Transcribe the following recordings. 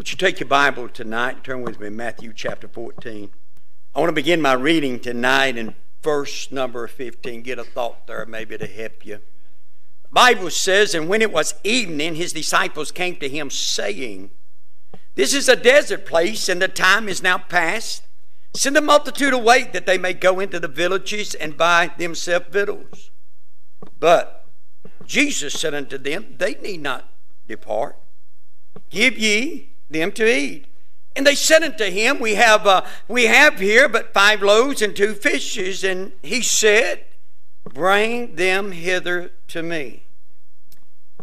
Would you take your Bible tonight? and Turn with me Matthew chapter 14. I want to begin my reading tonight in verse number 15. Get a thought there maybe to help you. The Bible says, And when it was evening, his disciples came to him, saying, This is a desert place, and the time is now past. Send the multitude away that they may go into the villages and buy themselves victuals. But Jesus said unto them, They need not depart. Give ye them to eat. And they said unto him, We have uh, we have here but five loaves and two fishes. And he said, Bring them hither to me.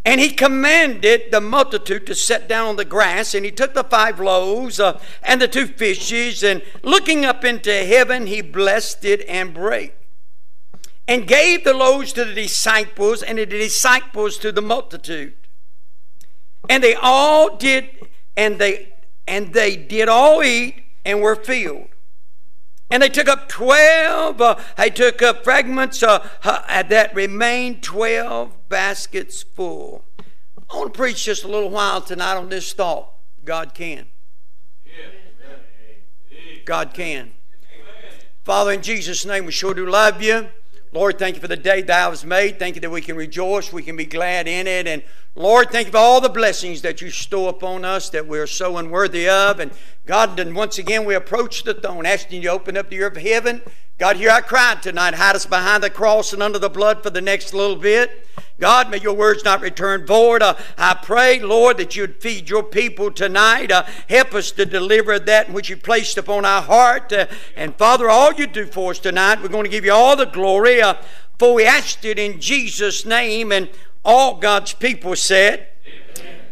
And he commanded the multitude to sit down on the grass, and he took the five loaves uh, and the two fishes, and looking up into heaven, he blessed it and brake, and gave the loaves to the disciples, and the disciples to the multitude. And they all did and they and they did all eat and were filled. And they took up 12, uh, they took up fragments uh, uh, that remained 12 baskets full. I want to preach just a little while tonight on this thought God can. God can. Father, in Jesus' name, we sure do love you. Lord, thank you for the day thou hast made. Thank you that we can rejoice, we can be glad in it. And Lord, thank you for all the blessings that you stow upon us that we're so unworthy of. And God, and once again we approach the throne, asking you to open up the ear of heaven. God, here I cried tonight, hide us behind the cross and under the blood for the next little bit. God, may your words not return void. Uh, I pray, Lord, that you'd feed your people tonight. Uh, help us to deliver that which you placed upon our heart. Uh, and Father, all you do for us tonight, we're going to give you all the glory. Uh, for we asked it in Jesus' name, and all God's people said,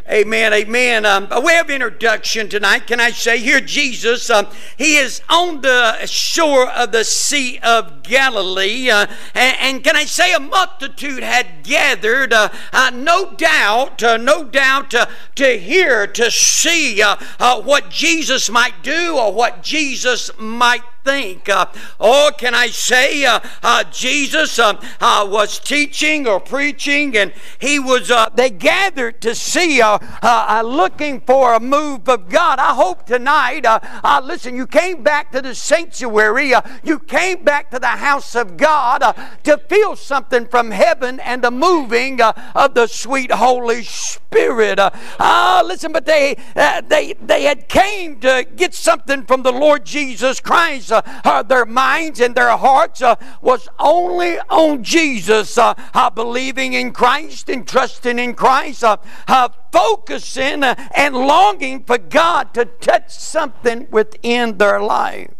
Amen, amen. Um, a way of introduction tonight, can I say, here Jesus, um, he is on the shore of the Sea of Galilee. Uh, and, and, can I say, a multitude had gathered, uh, uh, no doubt, uh, no doubt, uh, to hear, to see uh, what Jesus might do or what Jesus might think. Uh, or can I say uh, uh, Jesus uh, uh, was teaching or preaching and he was, uh, they gathered to see, looking for a move of God. I hope tonight, listen, you came back to the sanctuary, you came back to the house of God to feel something from heaven and the moving of the sweet Holy Spirit. listen, but they, they, they had came to get something from the Lord Jesus Christ uh, uh, their minds and their hearts uh, was only on Jesus, uh, uh, believing in Christ and trusting in Christ, uh, focusing and longing for God to touch something within their life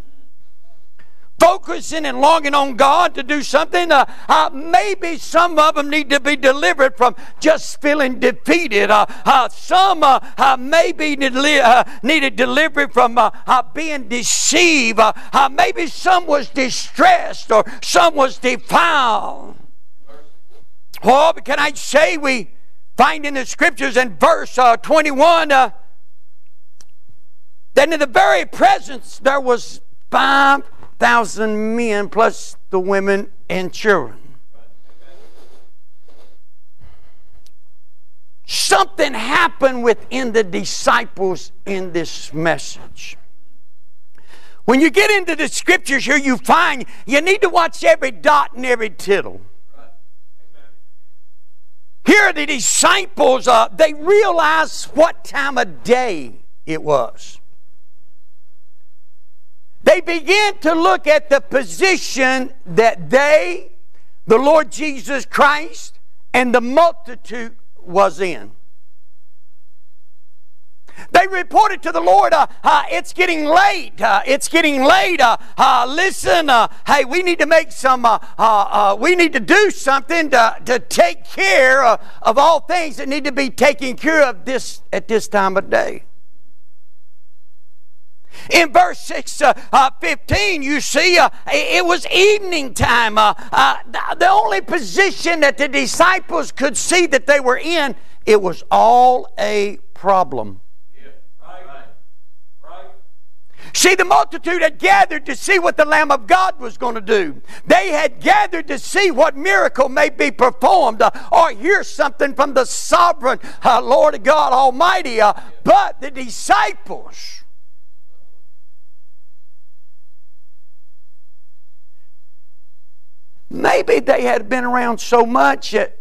focusing and longing on God to do something. Uh, uh, maybe some of them need to be delivered from just feeling defeated. Uh, uh some uh, uh, maybe needed delivery from being deceived. maybe some was distressed or some was defiled. Oh, but can I say we find in the scriptures in verse 21 that in the very presence there was five thousand men plus the women and children. Something happened within the disciples in this message. When you get into the scriptures here, you find you need to watch every dot and every tittle. Here, the disciples, uh, they realized what time of day it was they began to look at the position that they, the Lord Jesus Christ, and the multitude was in. They reported to the Lord, uh, uh, it's getting late. Uh, it's getting late. Uh, uh, listen, uh, hey, we need to make some, we need to do something to, to take care of all things that need to be taken care of this at this time of day. In verse 6, uh, uh, 15, you see, uh, it was evening time. Uh, uh, the only position that the disciples could see that they were in, it was all a problem. See, the multitude had gathered to see what the Lamb of God was going to do. They had gathered to see what miracle may be performed uh, or hear something from the sovereign Lord God Almighty. But the disciples, maybe they had been around so much that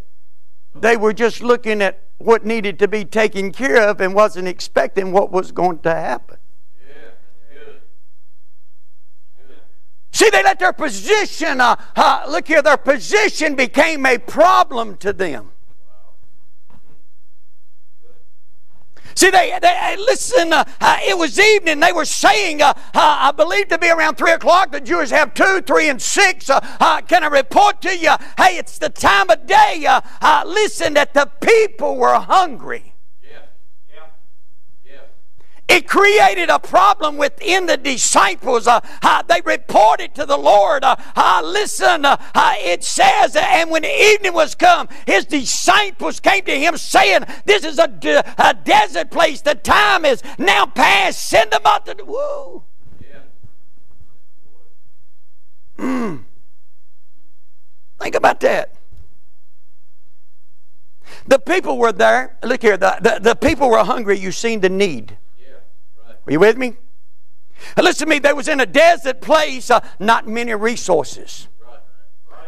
they were just looking at what needed to be taken care of and wasn't expecting what was going to happen. See, they let their position, uh, uh, look here, their position became a problem to them. See, they, they listen, uh, uh, it was evening. They were saying, uh, uh I believe to be around 3 o'clock, the Jews have 2, 3, and 6. Uh, uh, can I report to you? Hey, it's the time of day. listen, that the people were hungry. It created a problem within the disciples. Uh, uh, they reported to the Lord. Uh, listen, uh, it says, and when evening was come, his disciples came to him saying, This is a, de- a desert place. The time is now past. Send them out to the. Woo. Mm. Think about that. The people were there. Look here. The, the, the people were hungry. You've seen the need. Are you with me? Listen to me, they was in a desert place, uh, not many resources.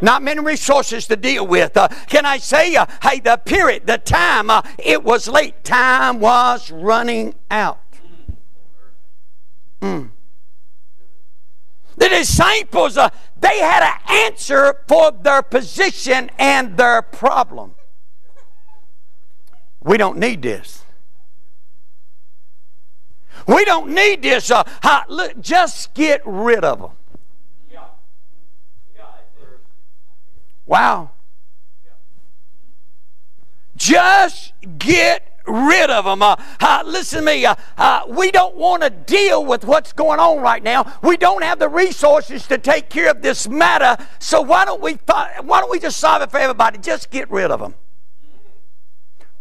Not many resources to deal with. Uh, can I say, uh, hey, the period, the time, uh, it was late. Time was running out. Mm. The disciples, uh, they had an answer for their position and their problem. We don't need this. We don't need this. Uh, look, just get rid of them. Wow. Just get rid of them. Uh, uh, listen to me. Uh, we don't want to deal with what's going on right now. We don't have the resources to take care of this matter. So why don't we? Why don't we just solve it for everybody? Just get rid of them.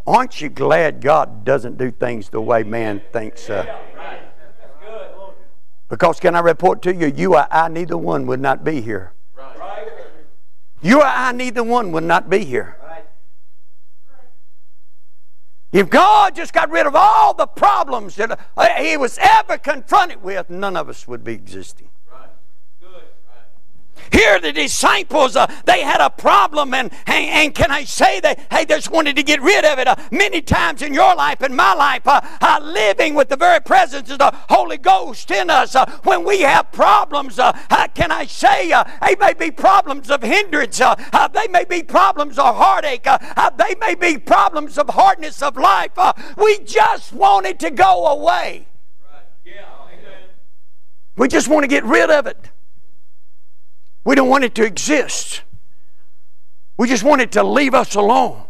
Aren't you glad God doesn't do things the way man thinks? Uh, because can I report to you, you or I, neither one would not be here. You or I, neither one would not be here. If God just got rid of all the problems that uh, he was ever confronted with, none of us would be existing. Here, the disciples, uh, they had a problem, and, and, and, can I say that, hey, they just wanted to get rid of it. Uh, many times in your life, in my life, uh, uh living with the very presence of the Holy Ghost in us, uh, when we have problems, uh, can I say, they may be problems of hindrance, they may be problems of heartache, they may be problems of hardness of life. we just want it to go away. Right. Yeah. We just want to get rid of it. We don't want it to exist. We just want it to leave us alone.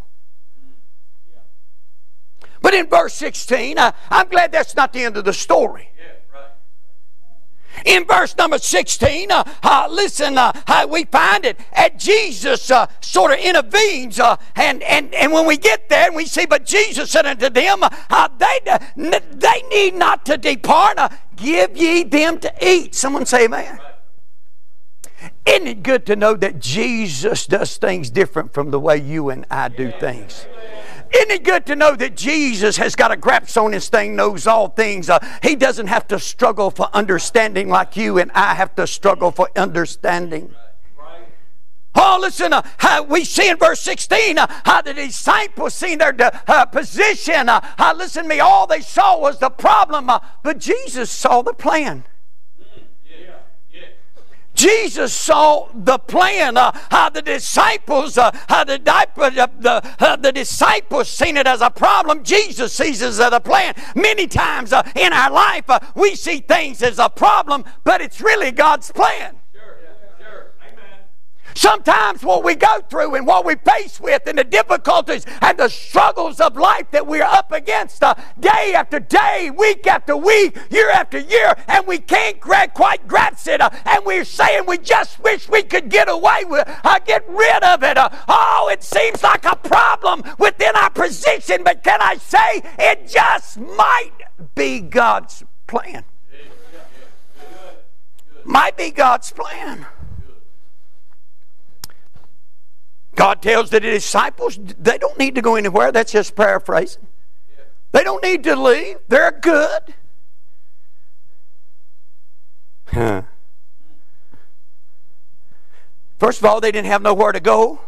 But in verse 16, I, am glad that's not the end of the story. In verse number 16, uh, uh, listen, uh, uh we find it at Jesus uh, sort of intervenes. Uh, and, and, and when we get there we see, but Jesus said unto them, they, they need not to depart. give ye them to eat. Someone say, Amen. Isn't it good to know that Jesus does things different from the way you and I do things? Isn't it good to know that Jesus has got a grasp on his thing, knows all things? Uh, he doesn't have to struggle for understanding like you and I have to struggle for understanding. Oh, listen, uh, we see in verse 16 uh, how the disciples seen their uh, position. Uh, listen to me, all they saw was the problem, uh, but Jesus saw the plan. Jesus saw the plan. Uh, how the disciples, uh, how the, uh, the, uh, the disciples seen it as a problem. Jesus sees it as a plan. Many times uh, in our life, we see things as a problem, but it's really God's plan. Sometimes what we go through and what we face with and the difficulties and the struggles of life that we're up against uh, day after day, week after week, year after year, and we can't gra- quite grasp it. Uh, and we're saying we just wish we could get away with uh, get rid of it. Uh, oh, it seems like a problem within our position, but can I say it just might be God's plan? Might be God's plan. God tells the disciples they don't need to go anywhere. That's just paraphrasing. They don't need to leave. They're good. Huh. First of all, they didn't have nowhere to go.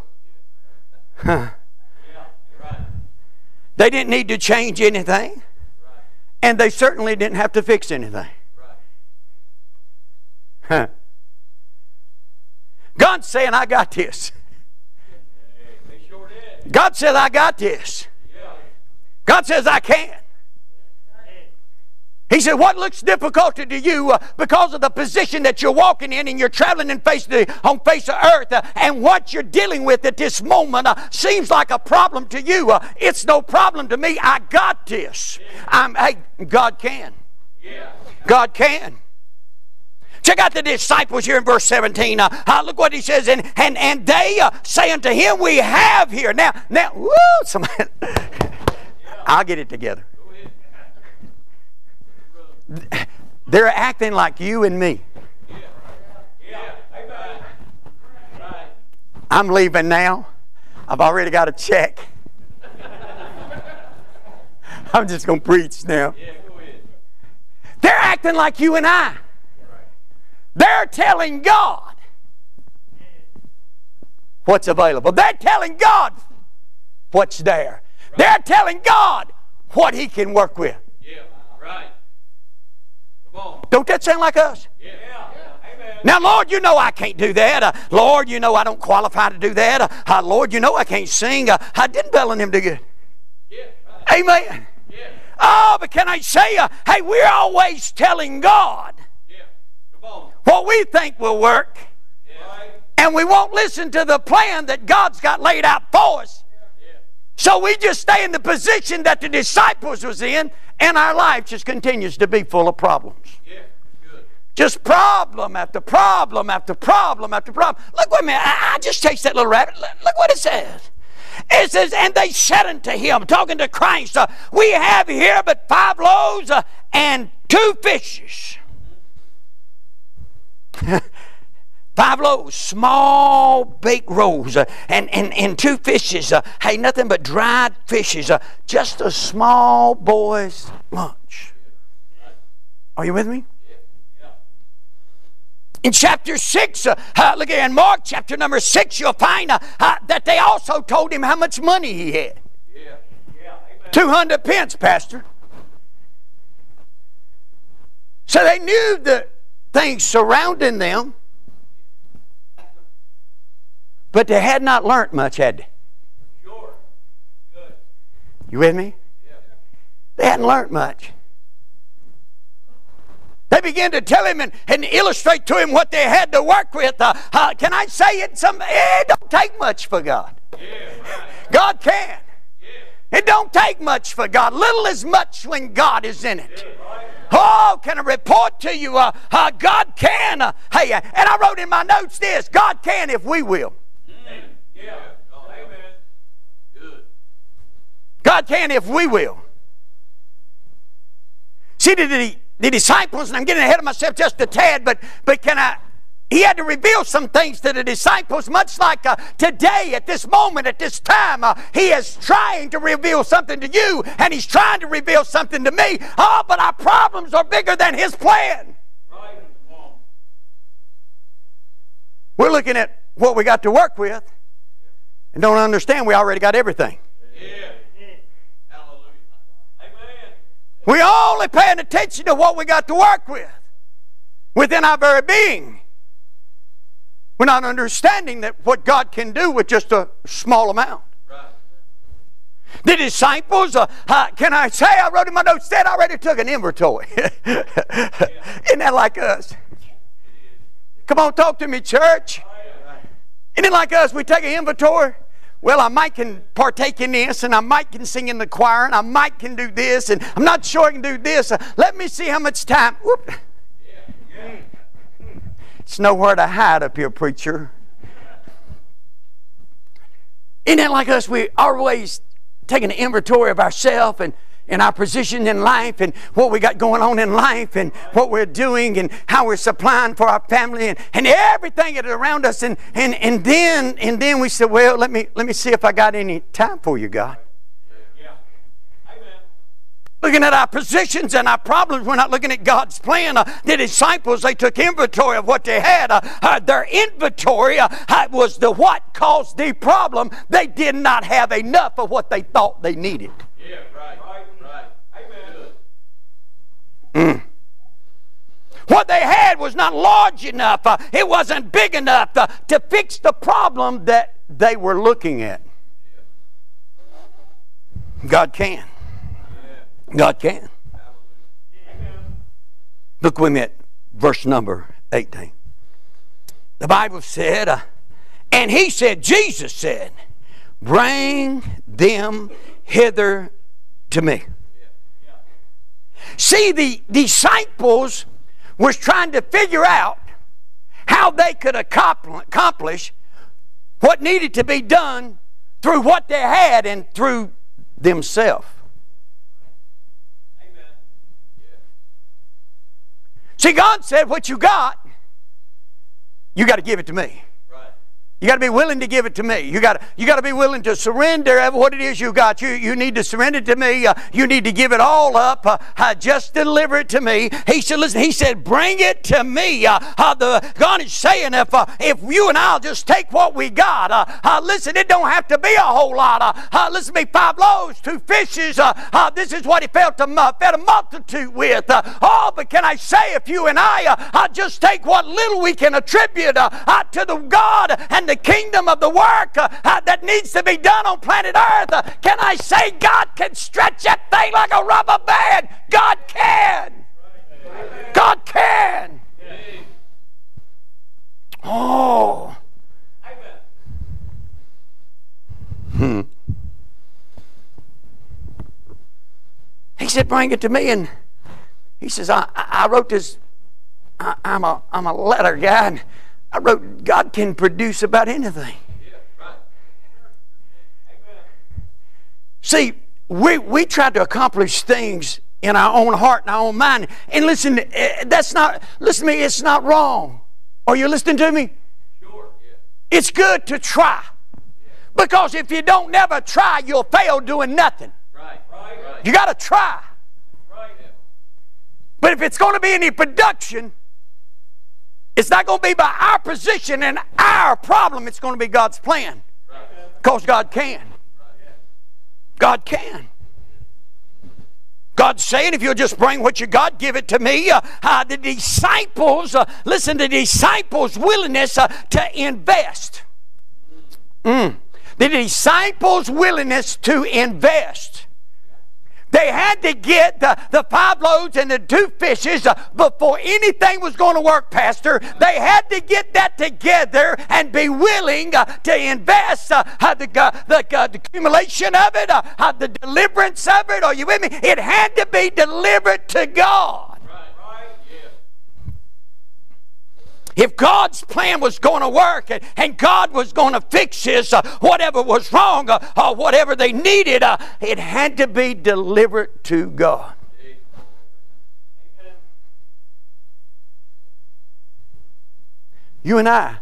Huh. They didn't need to change anything. And they certainly didn't have to fix anything. Huh. God's saying, I got this. God says, I got this. God says, I can. He said, What looks difficult to you uh, because of the position that you're walking in and you're traveling in face the, on face of earth uh, and what you're dealing with at this moment uh, seems like a problem to you. Uh, it's no problem to me. I got this. I'm, hey, God can. God can. Check out the disciples here in verse 17. Uh, uh, look what he says. And, and, and they uh, say unto him, We have here. Now, now, woo, somebody, I'll get it together. They're acting like you and me. I'm leaving now. I've already got a check. I'm just going to preach now. They're acting like you and I. They're telling God what's available. They're telling God what's there. They're telling God what He can work with. Yeah, right. Come on. Don't that sound like us? Yeah. Amen. Now, Lord, you know I can't do that. Uh, Lord, you know I don't qualify to do that. Uh, uh, Lord, you know I can't sing. Uh, I didn't Bellingham do good. Yeah. Right. Amen. Yeah. Oh, but can I say, uh, hey, we're always telling God Yeah. Come on. What we think will work, Yeah. And we won't listen to the plan that God's got laid out for us. Yeah. So we just stay in the position that the disciples was in, and our life just continues to be full of problems. Yeah. Just problem after problem after problem after problem. Look, wait a minute. I, I just chased that little rabbit. Look, look what it says. It says, and they said unto him, talking to Christ, uh, we have here but five loaves uh, and two fishes. Five loaves, small baked rolls, uh, and, and, and two fishes. Uh, hey, nothing but dried fishes. Uh, just a small boy's lunch. Are you with me? In chapter 6, uh, uh, look here, in Mark chapter number 6, you'll find uh, that they also told him how much money he had. Yeah. Yeah. 200 pence, Pastor. So they knew the things surrounding them, but they had not learned much, had they? Sure. Good. You with me? Yeah. They hadn't learned much. They began to tell him and, and illustrate to him what they had to work with. Uh, uh, can I say it? Some, it don't take much for God. Yeah. Right. God can. It don't take much for God. Little is much when God is in it. Oh, can I report to you? Uh, uh, God can. Uh, hey, uh, and I wrote in my notes this God can if we will. Yeah. Amen. Good. God can if we will. See, the, the disciples, and I'm getting ahead of myself just a tad, but, but can I? He had to reveal some things to the disciples, much like uh, today, at this moment, at this time. Uh, he is trying to reveal something to you, and he's trying to reveal something to me. Oh, but our problems are bigger than his plan. Right. We're looking at what we got to work with and don't understand we already got everything. Yeah. Hallelujah. Amen. We only paying attention to what we got to work with within our very being. We're not understanding that what God can do with just a small amount. Right. The disciples, uh, uh, can I say, I wrote in my notes, that I already took an inventory. Isn't that like us? Come on, talk to me, church. Isn't it like us? We take an inventory. Well, I might can partake in this, and I might can sing in the choir, and I might can do this, and I'm not sure I can do this. Uh, let me see how much time. Whoop. It's nowhere to hide up here, preacher. Isn't that like us? We always taking an inventory of ourselves, and in our position in life and what we got going on in life and what we're doing and how we're supplying for our family and, and everything that is around us and, and, and then and then we said well let me let me see if i got any time for you god. Looking at our positions and our problems we're not looking at god's plan uh, the disciples they took inventory of what they had uh, uh, their inventory uh, uh, was the what caused the problem they did not have enough of what they thought they needed Yeah. Right. Right. Right. Amen. What they had was not large enough, uh, it wasn't big enough to fix the problem that they were looking at. God can. God can. Look with me at verse number 18. The Bible said, uh, and he said, Jesus said, Bring them hither to me. See, the disciples was trying to figure out how they could accomplish what needed to be done through what they had and through themselves. Amen. See, God said, What you got, you got to give it to me. You got to be willing to give it to me. You got you got to be willing to surrender what it is you got. You, you need to surrender to me. Uh, you need to give it all up. Uh, just deliver it to me. He said, listen, he said, bring it to me. Uh, uh, the, God is saying if, uh, if you and I'll just take what we got, uh, listen, it don't have to be a whole lot. Listen to me, five loaves, two fishes. This is what he felt fed a multitude with. Oh, but can I say if you and I uh, just take what little we can attribute to the God and the kingdom of the work uh, uh, that needs to be done on planet Earth, uh, can I say God can stretch that thing like a rubber band? God can. God can. Oh. Hmm. He said, Bring it to me. And he says, I, I wrote this. I, I'm, a, I'm a letter guy. And I wrote, God can produce about anything. Yeah. Right. Amen. See, we, we try to accomplish things in our own heart and our own mind. And listen, eh, that's not, listen to me, it's not wrong. Are you listening to me? Sure. Yeah. It's good to try. Because if you don't never try, you'll fail doing nothing. Right. Right. Right. You got to try. Right. But if it's going to be any production, it's not going to be by our position and our problem. It's going to be God's plan. Because God can. God can. God's saying, if you'll just bring what you got, give it to me. Uh, uh, the disciples, uh, listen, the disciples' willingness uh, to invest. Mm. The disciples' willingness to invest. They had to get the, the five loaves and the two fishes uh, before anything was going to work, Pastor. They had to get that together and be willing uh, to invest uh, the, the, the accumulation of it, the deliverance of it. Are you with me? It had to be delivered to God. Right. Right. Yeah. If God's plan was going to work and, and God was going to fix this, uh, whatever was wrong uh, or whatever they needed, uh, it had to be delivered to God. You and I,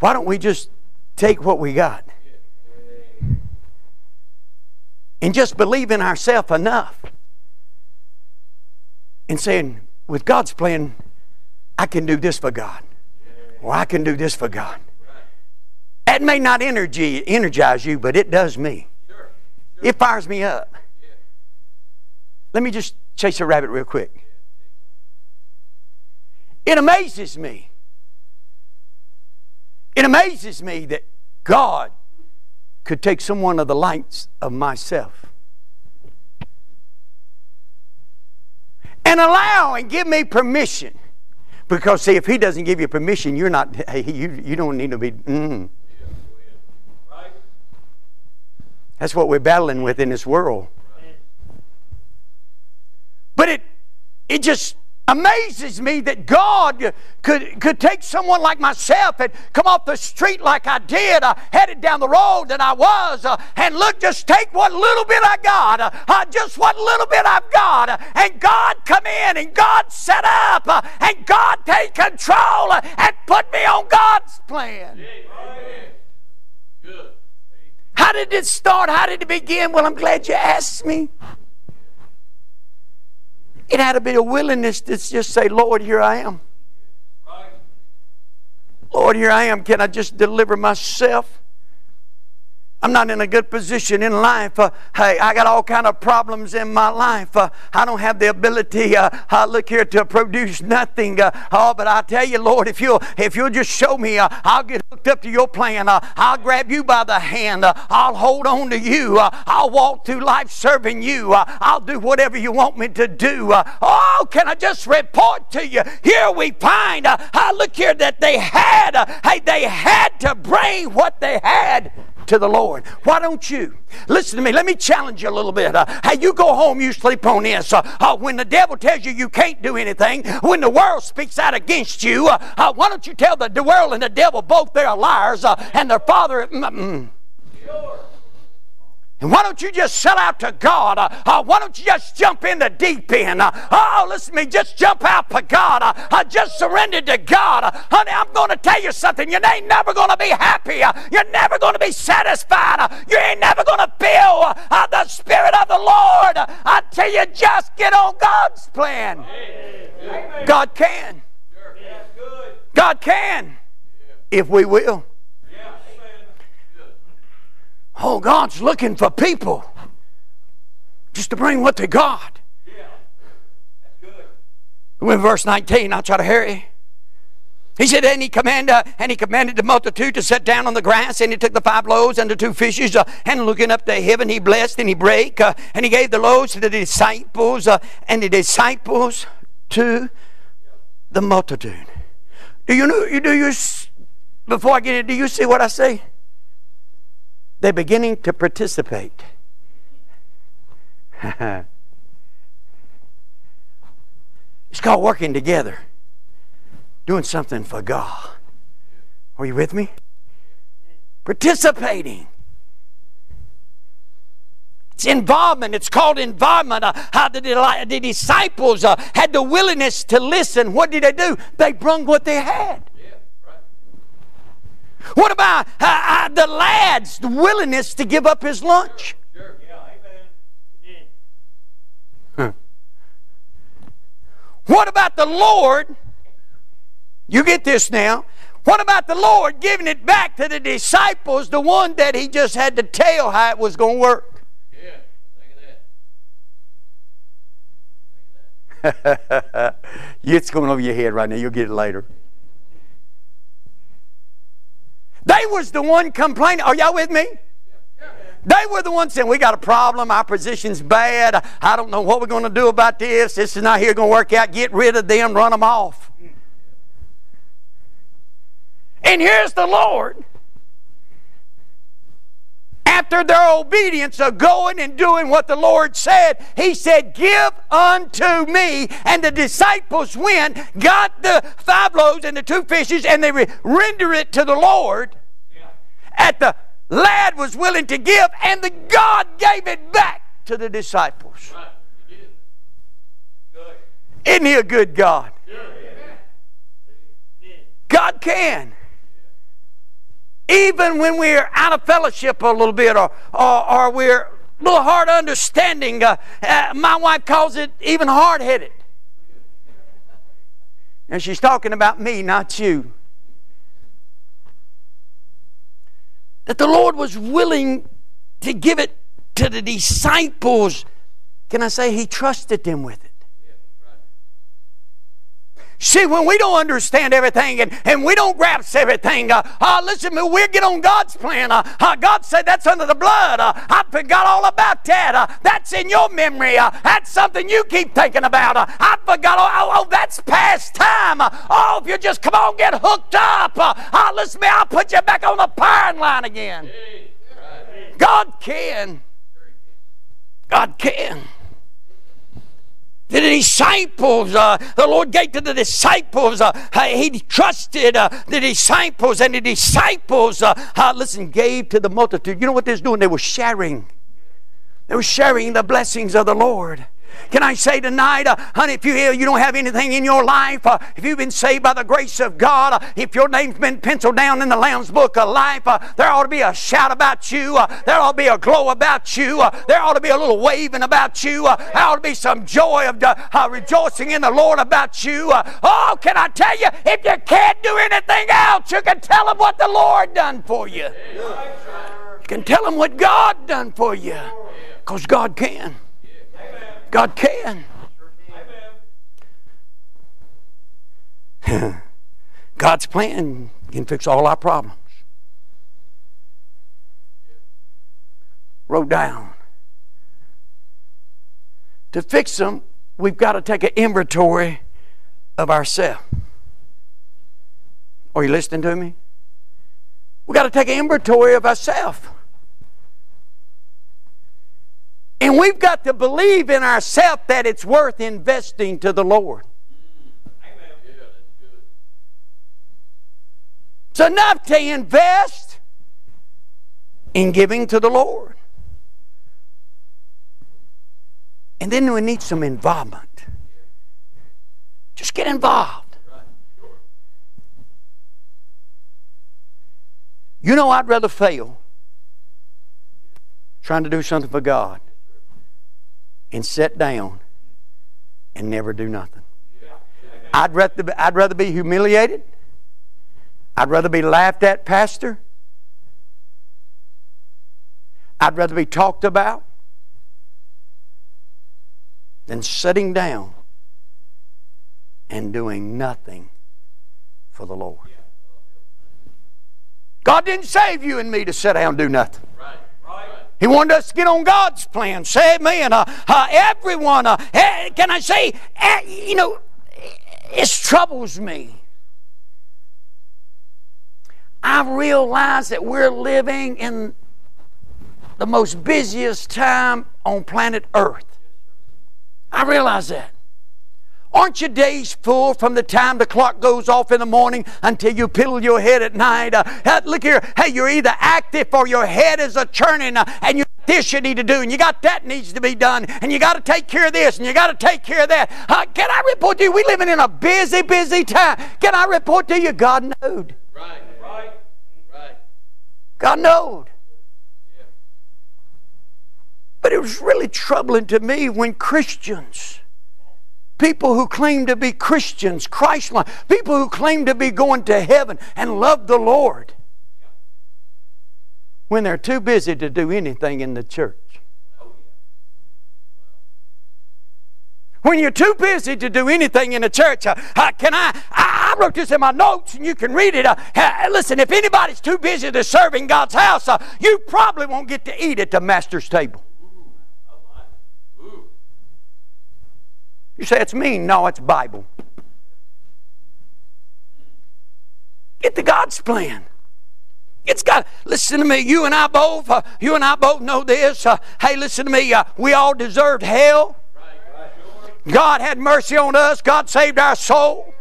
why don't we just take what we got and just believe in ourselves enough and saying, with God's plan, I can do this for God, or I can do this for God. That may not energy, energize you, but it does me. It fires me up. Let me just chase a rabbit real quick. It amazes me. It amazes me that God could take someone of the lights of myself and allow and give me permission. Because see, if He doesn't give you permission, you're not. You you don't need to be. Mm. That's what we're battling with in this world. But it it just amazes me that God could, could take someone like myself and come off the street like I did, uh, headed down the road that I was, uh, and look, just take what little bit I got, uh, uh just what little bit I've got, uh, and God come in and God set up, uh, and God take control and put me on God's plan. Good. How did it start? How did it begin? Well, I'm glad you asked me. It had to be a willingness to just say, Lord, here I am. Lord, here I am. Can I just deliver myself? I'm not in a good position in life. Uh, hey, I got all kind of problems in my life. Uh, I don't have the ability, uh, uh look here, to produce nothing. Uh, oh, but I tell you, Lord, if you'll if you'll just show me, uh, I'll get hooked up to your plan. I'll grab you by the hand. I'll hold on to you. I'll walk through life serving you. I'll do whatever you want me to do. oh, can I just report to you? Here we find, uh, look here, that they had, hey, they had to bring what they had to the Lord. Why don't you? Listen to me. Let me challenge you a little bit. Uh, hey, you go home, you sleep on this. Uh, uh, when the devil tells you you can't do anything, when the world speaks out against you, uh, uh, why don't you tell the, the world and the devil both they're liars uh, and their father. Mm, mm. Sure. And why don't you just sell out to God? Uh, uh, why don't you just jump in the deep end? Uh, oh, listen to me. Just jump out for God. Uh, uh, just surrender to God. Uh, honey, I'm going to tell you something. You ain't never going to be happy. you're never going to be satisfied. you ain't never going to feel the Spirit of the Lord until you just get on God's plan. Amen. God can. Sure. That's good. God can. If we will. Yeah. Amen. Good. Oh, God's looking for people just to bring what they got. Yeah. That's good. Verse 19. I'll try to hurry. He said, and he commanded, and he commanded the multitude to sit down on the grass, and he took the five loaves and the two fishes, uh, and looking up to heaven, he blessed and he brake, uh, and he gave the loaves to the disciples, uh, and the disciples to the multitude. Do you know? You do you? Before I get it, do you see what I say? They're beginning to participate. it's called working together, doing something for God. Are you with me? Participating. It's involvement. It's called involvement. Uh, how the, the disciples uh, had the willingness to listen. What did they do? They brung what they had. What about uh, uh, the lad's willingness to give up his lunch? Sure. Yeah. Amen. What about the Lord? You get this now. What about the Lord giving it back to the disciples, the one that he just had to tell how it was going to work? Yeah. Think of that. it's going over your head right now. You'll get it later. They was the one complaining. Are y'all with me? They were the ones saying, We got a problem. Our position's bad. I don't know what we're going to do about this. This is not here going to work out. Get rid of them, run them off. And here's the Lord after their obedience of going and doing what the Lord said, He said, Give unto me. And the disciples went, got the five loaves and the two fishes, and they render it to the Lord. At the lad was willing to give, and the God gave it back to the disciples. Right. You did. Good. Isn't He a good God? God can even when we're out of fellowship a little bit or, or, or we're a little hard understanding, uh, uh, my wife calls it even hard headed. And she's talking about me, not you. That the Lord was willing to give it to the disciples. Can I say He trusted them with it? See, when we don't understand everything and, and we don't grasp everything, uh, uh, listen, we get on God's plan. Uh, uh, God said that's under the blood. Uh, I forgot all about that. Uh, that's in your memory. Uh, that's something you keep thinking about. Uh, I forgot. Oh, oh, oh, that's past time. Uh, oh, if you just come on, get hooked up. Uh, uh, listen to me, I'll put you back on the firing line again. God can. God can. The disciples, uh, the Lord gave to the disciples. Uh, he trusted uh, the disciples, and the disciples, uh, uh, listen, gave to the multitude. You know what they was doing? They were sharing. They were sharing the blessings of the Lord. Can I say tonight, uh, honey, if you you don't have anything in your life, uh, if you've been saved by the grace of God, uh, if your name's been penciled down in the Lamb's Book of Life, uh, there ought to be a shout about you. Uh, there ought to be a glow about you. Uh, there ought to be a little waving about you. there ought to be some joy of rejoicing in the Lord about you. oh, can I tell you, if you can't do anything else, you can tell them what the Lord done for you. You can tell them what God done for you, because God can. God can. God's plan can fix all our problems. Wrote down. To fix them, we've got to take an inventory of ourselves. Are you listening to me? We've got to take an inventory of ourselves. And we've got to believe in ourselves that it's worth investing to the Lord. It's enough to invest in giving to the Lord. And then we need some involvement. Just get involved. You know, I'd rather fail trying to do something for God and sit down and never do nothing. I'd rather, I'd rather be humiliated. I'd rather be laughed at, Pastor. I'd rather be talked about than sitting down and doing nothing for the Lord. God didn't save you and me to sit down and do nothing. He wanted us to get on God's plan. Say amen. Uh, uh, everyone, uh, eh, can I say, eh, you know, it troubles me. I realize that we're living in the most busiest time on planet Earth. I realize that. Aren't your days full from the time the clock goes off in the morning until you piddle your head at night? Uh, look here, hey, you're either active or your head is a churning, uh, and you this you need to do, and you got that needs to be done, and you got to take care of this, and you got to take care of that. Uh, can I report to you? We living in a busy, busy time. Can I report to you? God knowed. Right, right, right. God knowed. But it was really troubling to me when Christians people who claim to be Christians, Christ like, people who claim to be going to heaven and love the Lord, when they're too busy to do anything in the church. When you're too busy to do anything in the church, uh, uh, can I, I? I wrote this in my notes, and you can read it. Uh, uh listen, if anybody's too busy to serve in God's house, uh, you probably won't get to eat at the master's table. You say it's mean. No, it's Bible. Get the God's plan. It's got. Listen to me. You and I both. Uh, you and I both know this. Uh, hey, listen to me. Uh, we all deserved hell. God had mercy on us. God saved our soul.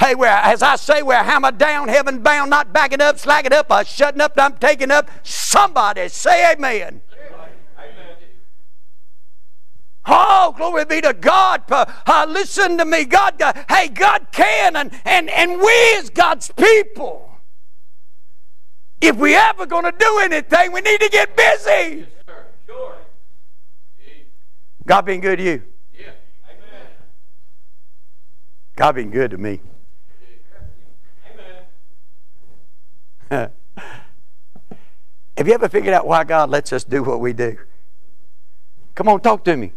Hey, we're, as I say, we're hammered down, heaven bound, not backing up, slacking up, uh, shutting up, I'm taking up. Somebody say amen. Oh, glory be to God. Uh, uh, listen to me. God, uh, hey, God can, and, and, and we as God's people, if we ever going to do anything, we need to get busy. Yes, sure. God been good to you? Yeah. Amen. God been good to me. Amen. Have you ever figured out why God lets us do what we do? Come on, talk to me.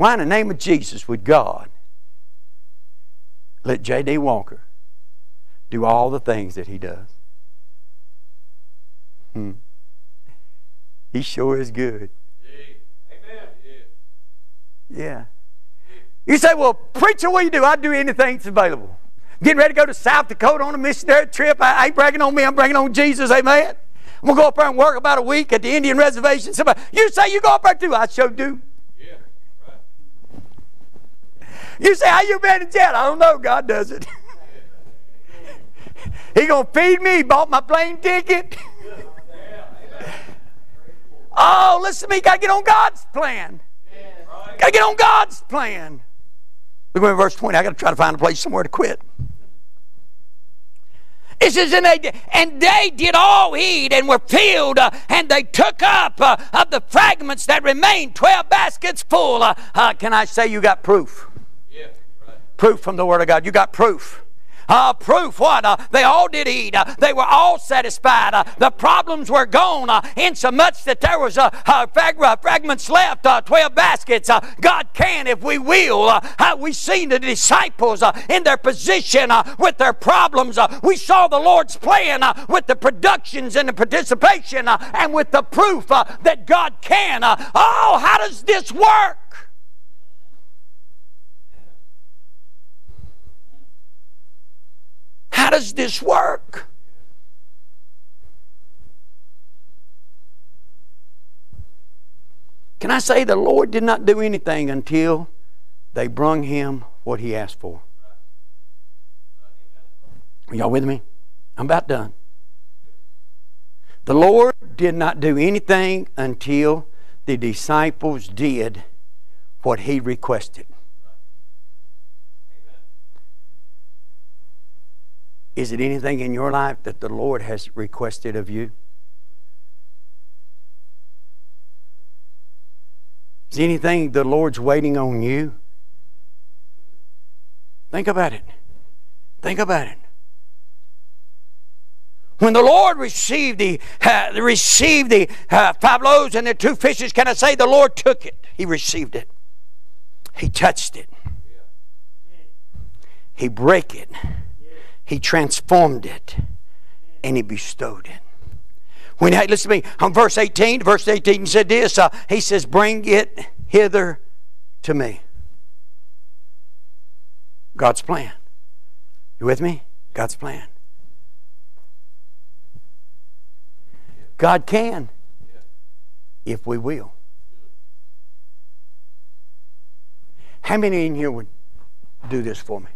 Why in the name of Jesus would God let J.D. Walker do all the things that he does? Hmm. He sure is good. Amen. Yeah. You say, well, preacher, what do you do? I do anything that's available. Getting ready to go to South Dakota on a missionary trip. I ain't bragging on me, I'm bragging on Jesus. Amen. I'm going to go up there and work about a week at the Indian reservation. Somebody, you say you go up there too. I sure do. You say, how you been in jail? I don't know. God does it. he going to feed me. He bought my plane ticket. oh, listen to me. Got to get on God's plan. Got to get on God's plan. Look at verse 20. I got to try to find a place somewhere to quit. It says, and they, and they did all eat and were filled, uh, and they took up uh, of the fragments that remained, 12 baskets full. Uh, uh, can I say you got proof? Proof from the Word of God. You got proof. Uh, proof what? Uh, they all did eat. Uh, they were all satisfied. Uh, the problems were gone uh, in so much that there was uh, frag- fragments left, 12 baskets. God can if we will. we seen the disciples in their position with their problems. we saw the Lord's plan with the productions and the participation and with the proof that God can. oh, how does this work? Does this work? Can I say the Lord did not do anything until they brung him what he asked for? Are y'all with me? I'm about done. The Lord did not do anything until the disciples did what he requested. Is it anything in your life that the Lord has requested of you? Is anything the Lord's waiting on you? Think about it. Think about it. When the Lord received the uh, received the uh, five loaves and the two fishes, can I say the Lord took it? He received it. He touched it. He break it. He transformed it and He bestowed it. When hey, listen to me on verse 18, verse 18 said this. Uh, he says, Bring it hither to me. God's plan. You with me? God's plan. God can if we will. How many in here would do this for me?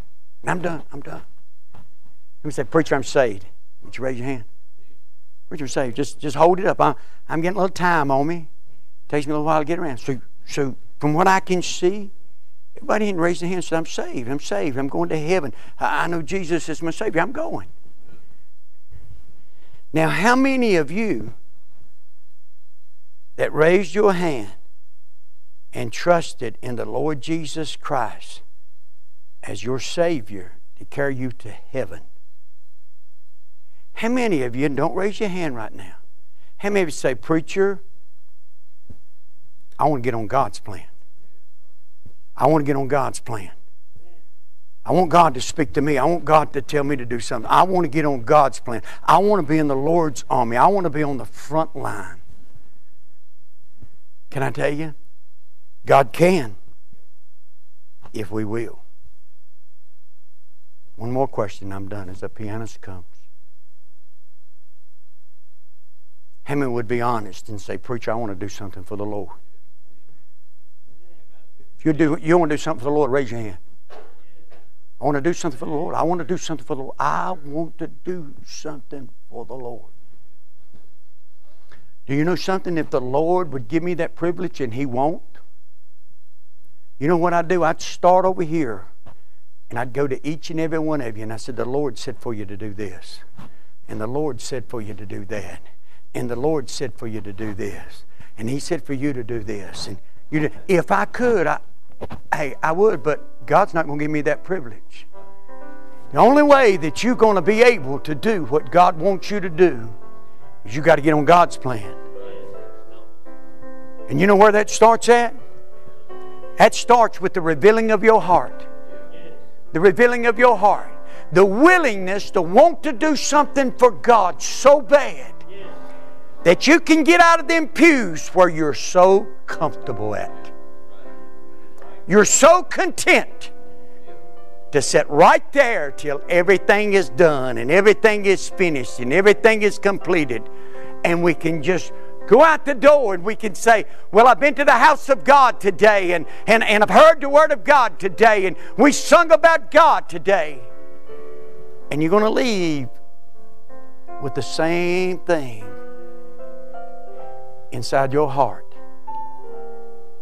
I'm done. I'm done. Who said, Preacher, I'm saved? Would you raise your hand? Preacher, I'm saved. Just, just hold it up. I, I'm getting a little time on me. It takes me a little while to get around. So, so from what I can see, everybody didn't raise their hand and said, I'm saved. I'm saved. I'm going to heaven. I, I know Jesus is my Savior. I'm going. Now, how many of you that raised your hand and trusted in the Lord Jesus Christ as your Savior to carry you to heaven? How many of you, and don't raise your hand right now, how many of you say, Preacher, I want to get on God's plan? I want to get on God's plan. I want God to speak to me. I want God to tell me to do something. I want to get on God's plan. I want to be in the Lord's army. I want to be on the front line. Can I tell you? God can if we will. One more question, I'm done as the pianist comes. How would be honest and say, Preacher, I want to do something for the Lord? If you do you want to do something for the Lord, raise your hand. I want to do something for the Lord. I want to do something for the Lord. I want to do something for the Lord. Do you know something? If the Lord would give me that privilege and He won't, you know what I'd do? I'd start over here and I'd go to each and every one of you and I said, The Lord said for you to do this. And the Lord said for you to do that. And the Lord said for you to do this. And He said for you to do this. And you, if I could, I, hey, I would, but God's not going to give me that privilege. The only way that you're going to be able to do what God wants you to do is you got to get on God's plan. And you know where that starts at? That starts with the revealing of your heart. The revealing of your heart. The willingness to want to do something for God so bad that you can get out of them pews where you're so comfortable at. You're so content to sit right there till everything is done and everything is finished and everything is completed. And we can just go out the door and we can say, Well, I've been to the house of God today and, and, and I've heard the word of God today and we sung about God today. And you're going to leave with the same thing inside your heart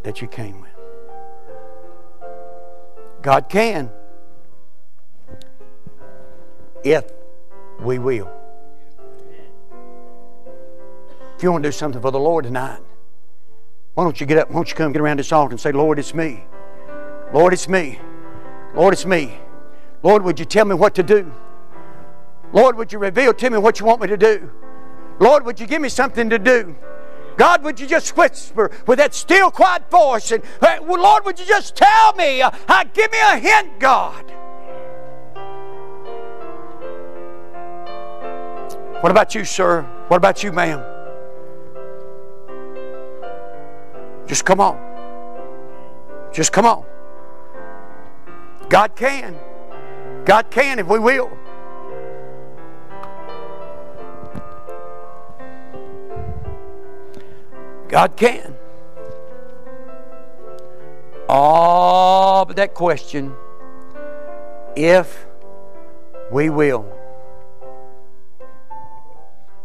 that you came with. God can if we will. If you want to do something for the Lord tonight, why don't you get up? Why don't you come get around this altar and say, Lord, it's me. Lord, it's me. Lord, it's me. Lord, would you tell me what to do? Lord, would you reveal to me what you want me to do? Lord, would you give me something to do? God, would you just whisper with that still, quiet voice? And uh, Lord, would you just tell me? Uh, uh, give me a hint, God. What about you, sir? What about you, ma'am? Just come on. Just come on. God can. God can if we will. God can. Oh, but that question, if we will.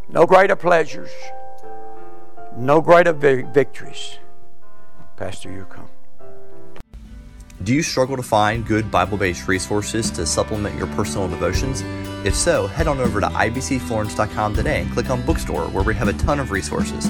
No greater pleasures, no greater victories. Pastor, you come. Do you struggle to find good Bible based resources to supplement your personal devotions? If so, head on over to ibcflorence.com today and click on Bookstore, where we have a ton of resources.